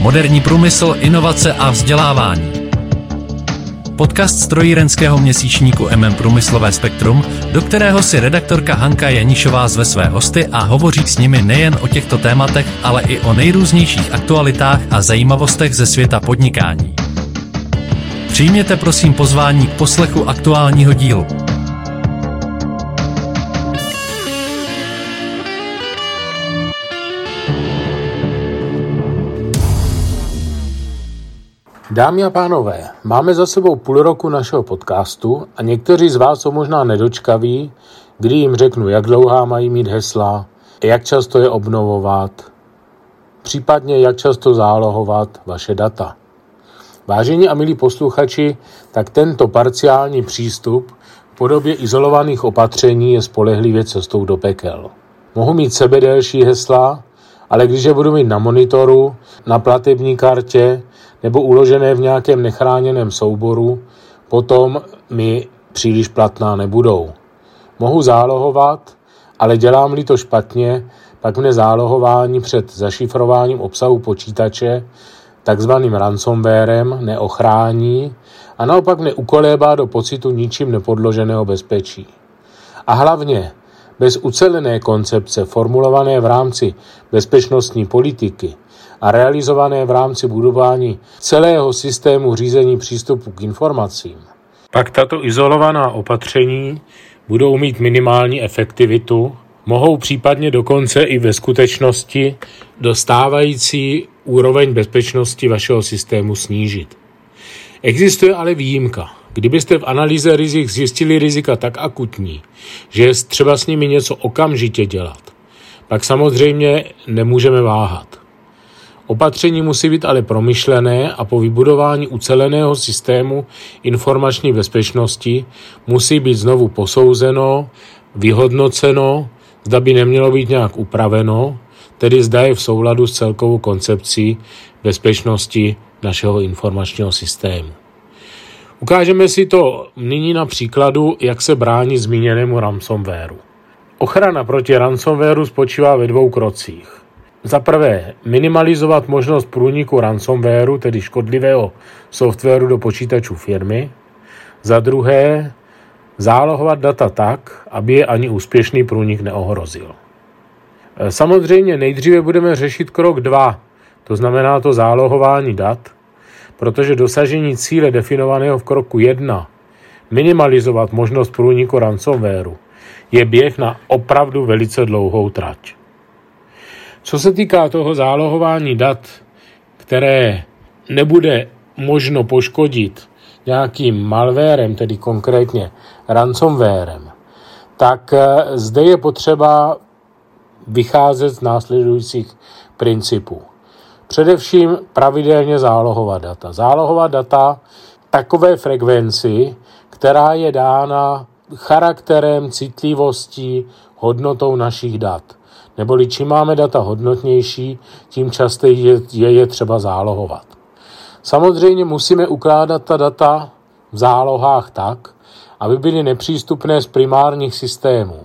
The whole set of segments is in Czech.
Moderní průmysl, inovace a vzdělávání. Podcast strojírenského měsíčníku MM Průmyslové spektrum, do kterého si redaktorka Hanka Janišová zve své hosty a hovoří s nimi nejen o těchto tématech, ale i o nejrůznějších aktualitách a zajímavostech ze světa podnikání. Přijměte prosím pozvání k poslechu aktuálního dílu. Dámy a pánové, máme za sebou půl roku našeho podcastu a někteří z vás jsou možná nedočkaví, kdy jim řeknu, jak dlouhá mají mít hesla, jak často je obnovovat, případně jak často zálohovat vaše data. Vážení a milí posluchači, tak tento parciální přístup v podobě izolovaných opatření je spolehlivě cestou do pekel. Mohu mít sebe delší hesla, ale když je budu mít na monitoru, na platební kartě nebo uložené v nějakém nechráněném souboru, potom mi příliš platná nebudou. Mohu zálohovat, ale dělám-li to špatně, pak mne zálohování před zašifrováním obsahu počítače takzvaným ransomwarem neochrání a naopak mne ukolébá do pocitu ničím nepodloženého bezpečí. A hlavně bez ucelené koncepce formulované v rámci bezpečnostní politiky a realizované v rámci budování celého systému řízení přístupu k informacím, pak tato izolovaná opatření budou mít minimální efektivitu, mohou případně dokonce i ve skutečnosti dostávající úroveň bezpečnosti vašeho systému snížit. Existuje ale výjimka. Kdybyste v analýze rizik zjistili rizika tak akutní, že je třeba s nimi něco okamžitě dělat, pak samozřejmě nemůžeme váhat. Opatření musí být ale promyšlené a po vybudování uceleného systému informační bezpečnosti musí být znovu posouzeno, vyhodnoceno, zda by nemělo být nějak upraveno, tedy zda je v souladu s celkovou koncepcí bezpečnosti našeho informačního systému. Ukážeme si to nyní na příkladu, jak se brání zmíněnému ransomwareu. Ochrana proti ransomwareu spočívá ve dvou krocích. Za prvé, minimalizovat možnost průniku ransomwareu, tedy škodlivého softwaru do počítačů firmy. Za druhé, zálohovat data tak, aby je ani úspěšný průnik neohrozil. Samozřejmě nejdříve budeme řešit krok 2, to znamená to zálohování dat, protože dosažení cíle definovaného v kroku 1, minimalizovat možnost průniku ransomwareu, je běh na opravdu velice dlouhou trať. Co se týká toho zálohování dat, které nebude možno poškodit nějakým malvérem, tedy konkrétně ransomwarem, tak eh, zde je potřeba vycházet z následujících principů. Především pravidelně zálohovat data. Zálohovat data takové frekvenci, která je dána charakterem, citlivostí, hodnotou našich dat. Neboli čím máme data hodnotnější, tím častěji je, je, je třeba zálohovat. Samozřejmě musíme ukládat ta data v zálohách tak, aby byly nepřístupné z primárních systémů.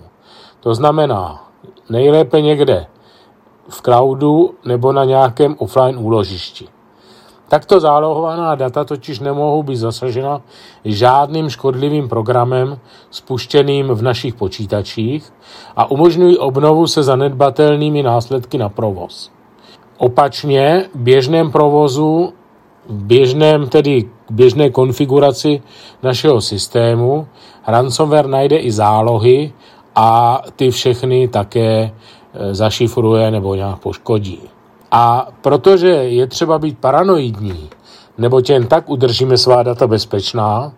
To znamená nejlépe někde v cloudu nebo na nějakém offline úložišti. Takto zálohovaná data totiž nemohou být zasažena žádným škodlivým programem spuštěným v našich počítačích a umožňují obnovu se zanedbatelnými následky na provoz. Opačně v běžném provozu, v běžném, tedy běžné konfiguraci našeho systému ransomware najde i zálohy a ty všechny také zašifruje nebo nějak poškodí. A protože je třeba být paranoidní, nebo jen tak udržíme svá data bezpečná,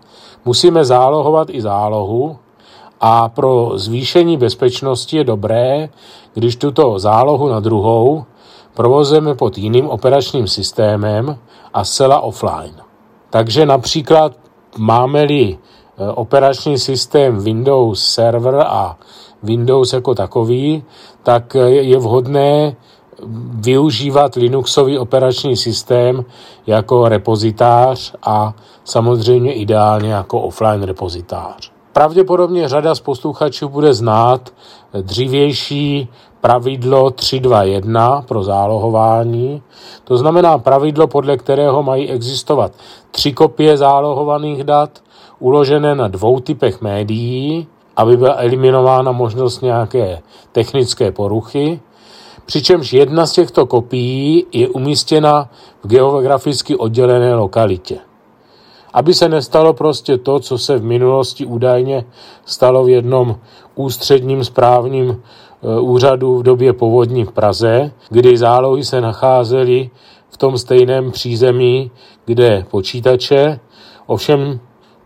musíme zálohovat i zálohu a pro zvýšení bezpečnosti je dobré, když tuto zálohu na druhou provozujeme pod jiným operačním systémem a zcela offline. Takže například máme-li e, operační systém Windows Server a Windows jako takový, tak je vhodné využívat Linuxový operační systém jako repozitář a samozřejmě ideálně jako offline repozitář. Pravděpodobně řada z posluchačů bude znát dřívější pravidlo 321 pro zálohování. To znamená pravidlo, podle kterého mají existovat tři kopie zálohovaných dat, uložené na dvou typech médií, aby byla eliminována možnost nějaké technické poruchy, přičemž jedna z těchto kopií je umístěna v geograficky oddělené lokalitě. Aby se nestalo prostě to, co se v minulosti údajně stalo v jednom ústředním správním e, úřadu v době povodní v Praze, kdy zálohy se nacházely v tom stejném přízemí, kde počítače, ovšem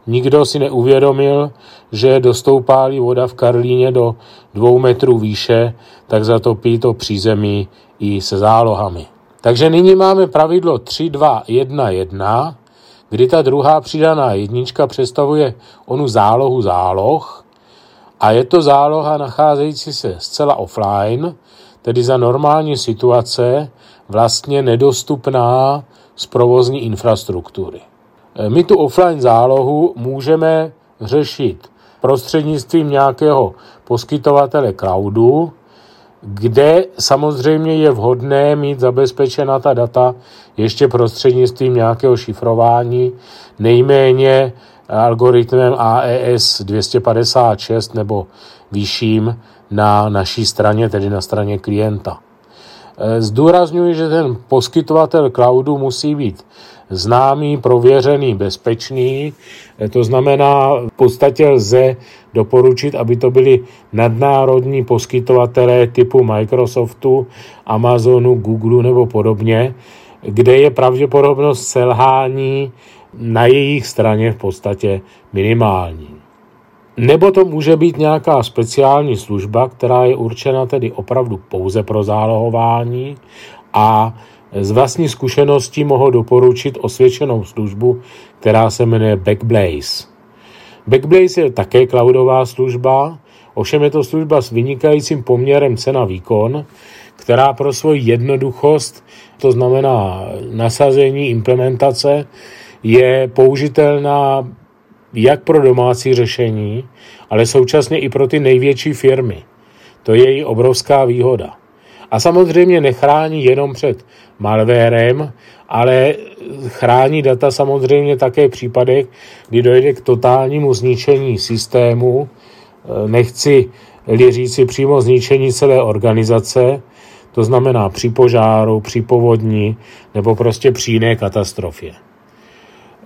nikdo si neuvědomil, že dostoupá voda v Karlíně do dvou metrů výše, tak zatopí to přízemí i se zálohami. Takže nyní máme pravidlo 3, 2, 1, 1, kdy ta druhá přidaná jednička představuje onu zálohu záloh a je to záloha nacházející se zcela offline, tedy za normální situace vlastně nedostupná z provozní infrastruktury. E, my tu offline zálohu můžeme řešit prostřednictvím nějakého poskytovatele cloudu, kde samozřejmě je vhodné mít zabezpečena ta data ještě prostřednictvím nějakého šifrování, nejméně algoritmem AES 256 nebo vyšším na naší straně, tedy na straně klienta. Zdůrazňuji, že ten poskytovatel cloudu musí být známý, prověřený, bezpečný. To znamená, v podstatě lze doporučit, aby to byly nadnárodní poskytovatelé typu Microsoftu, Amazonu, Google nebo podobně, kde je pravděpodobnost selhání na jejich straně v podstatě minimální. Nebo to může být nějaká speciální služba, která je určena tedy opravdu pouze pro zálohování a z vlastní zkušenosti mohu doporučit osvědčenou službu, která se jmenuje Backblaze. Backblaze je také cloudová služba, ovšem je to služba s vynikajícím poměrem cena-výkon, která pro svoji jednoduchost, to znamená nasazení, implementace, je použitelná jak pro domácí řešení, ale současně i pro ty největší firmy. To je její obrovská výhoda. A samozřejmě nechrání jenom před malwárem, ale chrání data samozřejmě také v případech, kdy dojde k totálnímu zničení systému, nechci říci přímo zničení celé organizace, to znamená při požáru, při povodní nebo prostě při jiné katastrofě.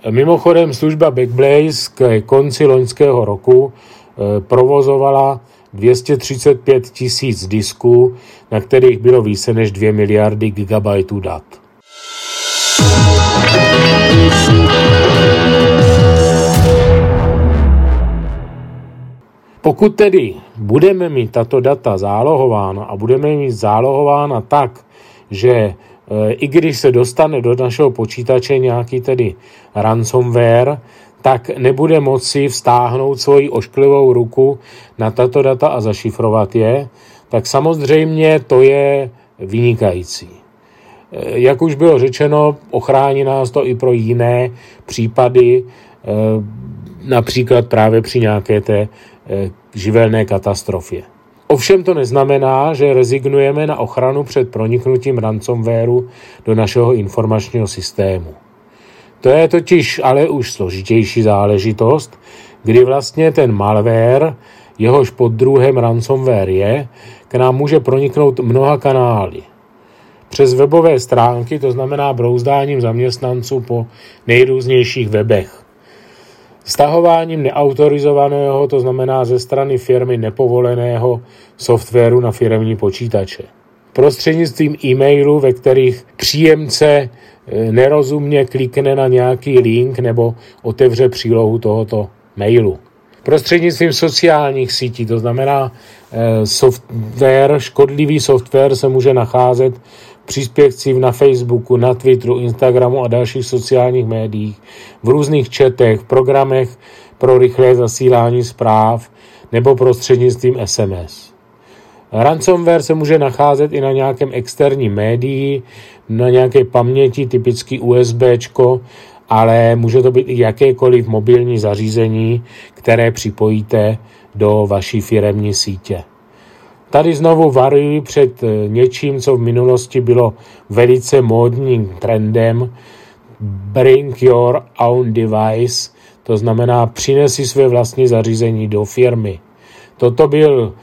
Mimochodem služba Backblaze k konci loňského roku eh, provozovala 235 tisíc disků, na kterých bylo více než 2 miliardy gigabajtů dat. Pokud tedy budeme mít tato data zálohována a budeme mít zálohována tak, že e, i když se dostane do našeho počítače nějaký tedy ransomware, tak nebude moci vstáhnout svoji ošklivou ruku na tato data a zašifrovat je, tak samozřejmě to je vynikající. E, jak už bylo řečeno, ochrání nás to i pro jiné případy, e, například právě při nějaké té živelné katastrofě. Ovšem to neznamená, že rezignujeme na ochranu před proniknutím ransomwareu do našeho informačního systému. To je totiž ale už složitější záležitost, kdy vlastně ten malware, jehož druhem ransomware je, k nám může proniknout mnoha kanály. Přes webové stránky, to znamená brouzdáním zaměstnanců po nejrůznějších webech. Stahováním neautorizovaného, to znamená ze strany firmy nepovoleného softwaru na firmní počítače. Prostřednictvím e-mailů, ve kterých příjemce eh, nerozumně klikne na nějaký link nebo otevře přílohu tohoto mailu. Prostřednictvím sociálních sítí, to znamená eh, software, škodlivý software se může nacházet příspěvcích na Facebooku, na Twitteru, Instagramu a dalších sociálních médiích, v různých četech, programech pro rychlé zasílání zpráv nebo prostřednictvím SMS. Ransomware se může nacházet i na nějakém externím médii, na nějaké paměti, typicky USB, ale může to být i jakékoliv mobilní zařízení, které připojíte do vaší firemní sítě. Tady znovu varuji před eh, něčím, co v minulosti bylo velice módním trendem. Bring your own device, to znamená přinesi své vlastní zařízení do firmy. Toto byl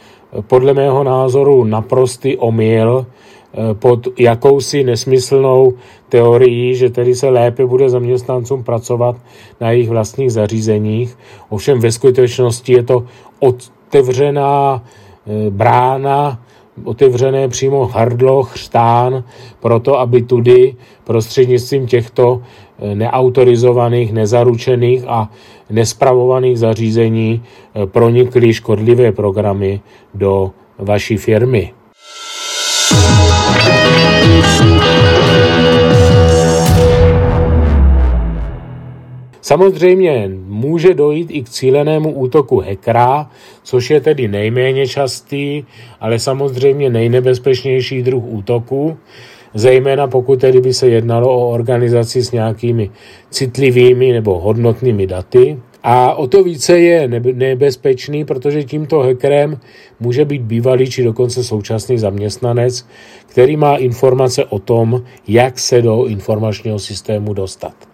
podle mého názoru naprostý omyl eh, pod jakousi nesmyslnou teorií, že tedy se lépe bude zaměstnancům pracovat na jejich vlastních zařízeních. Ovšem ve skutečnosti je to otevřená Eh, brána, otevřené přímo hrdlo, chřtán, proto aby tudy prostřednictvím těchto eh, neautorizovaných, nezaručených a nespravovaných zařízení eh, pronikly škodlivé programy do vaší firmy. Samozřejmě může dojít i k cílenému útoku hackera, což je tedy nejméně častý, ale samozřejmě nejnebezpečnější druh útoku, zejména pokud tedy by se jednalo o organizaci s nějakými citlivými nebo hodnotnými daty. A o to více je nebezpečný, protože tímto hackerem může být bývalý či dokonce současný zaměstnanec, který má informace o tom, jak se do informačního systému dostat.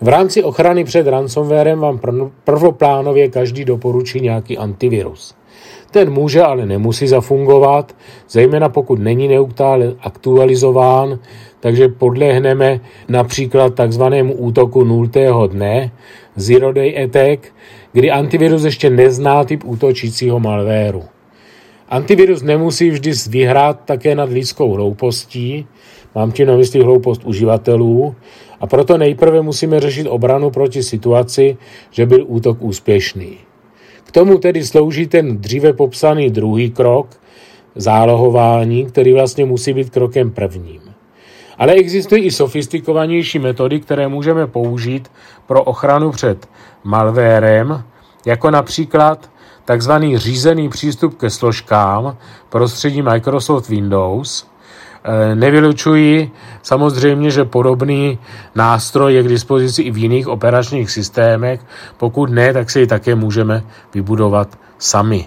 V rámci ochrany před ransomwarem vám prvoplánově každý doporučí nějaký antivirus. Ten může, ale nemusí zafungovat, zejména pokud není neustále aktualizován, takže podlehneme například takzvanému útoku nultého dne, Zero Day Attack, kdy antivirus ještě nezná typ útočícího malvéru. Antivirus nemusí vždy vyhrát také nad lidskou hloupostí, mám tím na mysli hloupost uživatelů, a proto nejprve musíme řešit obranu proti situaci, že byl útok úspěšný. K tomu tedy slouží ten dříve popsaný druhý krok, zálohování, který vlastně musí být krokem prvním. Ale existují i sofistikovanější metody, které můžeme použít pro ochranu před malvérem, jako například takzvaný řízený přístup ke složkám prostředí Microsoft Windows, Eh, nevylučuji samozřejmě, že podobný nástroj je k dispozici i v jiných operačních systémech. Pokud ne, tak si ji také můžeme vybudovat sami.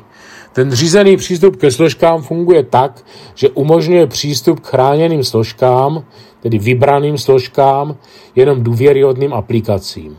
Ten řízený přístup ke složkám funguje tak, že umožňuje přístup k chráněným složkám, tedy vybraným složkám, jenom důvěryhodným aplikacím.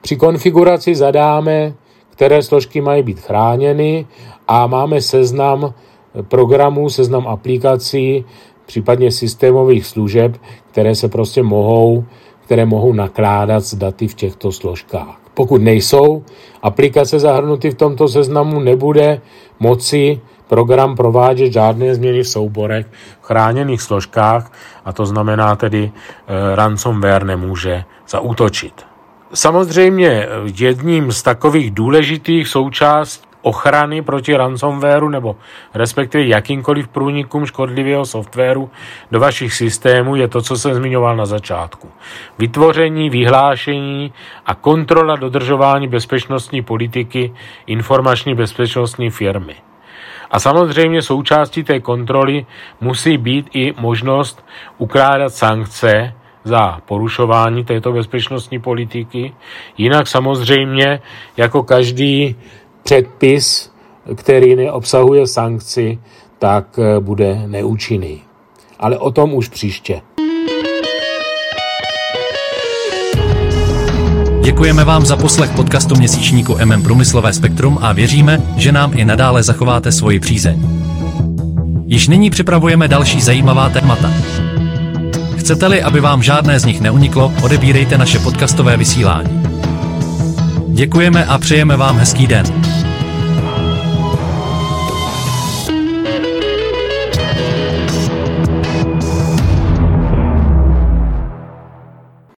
Při konfiguraci zadáme, které složky mají být chráněny a máme seznam programů, seznam aplikací, případně systémových služeb, které se prostě mohou, které mohou nakládat s daty v těchto složkách. Pokud nejsou aplikace zahrnuty v tomto seznamu, nebude moci program provádět žádné změny v souborech v chráněných složkách a to znamená tedy e, ransomware nemůže zaútočit. Samozřejmě jedním z takových důležitých součástí ochrany proti ransomwareu nebo respektive jakýmkoliv průnikům škodlivého softwaru do vašich systémů je to, co jsem zmiňoval na začátku. Vytvoření, vyhlášení a kontrola dodržování bezpečnostní politiky informační bezpečnostní firmy. A samozřejmě součástí té kontroly musí být i možnost ukládat sankce za porušování této bezpečnostní politiky. Jinak samozřejmě, jako každý předpis, který neobsahuje sankci, tak eh, bude neúčinný. Ale o tom už příště. Děkujeme vám za poslech podcastu měsíčníku MM Průmyslové spektrum a věříme, že nám i nadále zachováte svoji přízeň. Již nyní připravujeme další zajímavá témata. Chcete-li, aby vám žádné z nich neuniklo, odebírejte naše podcastové vysílání. Děkujeme a přejeme vám hezký den.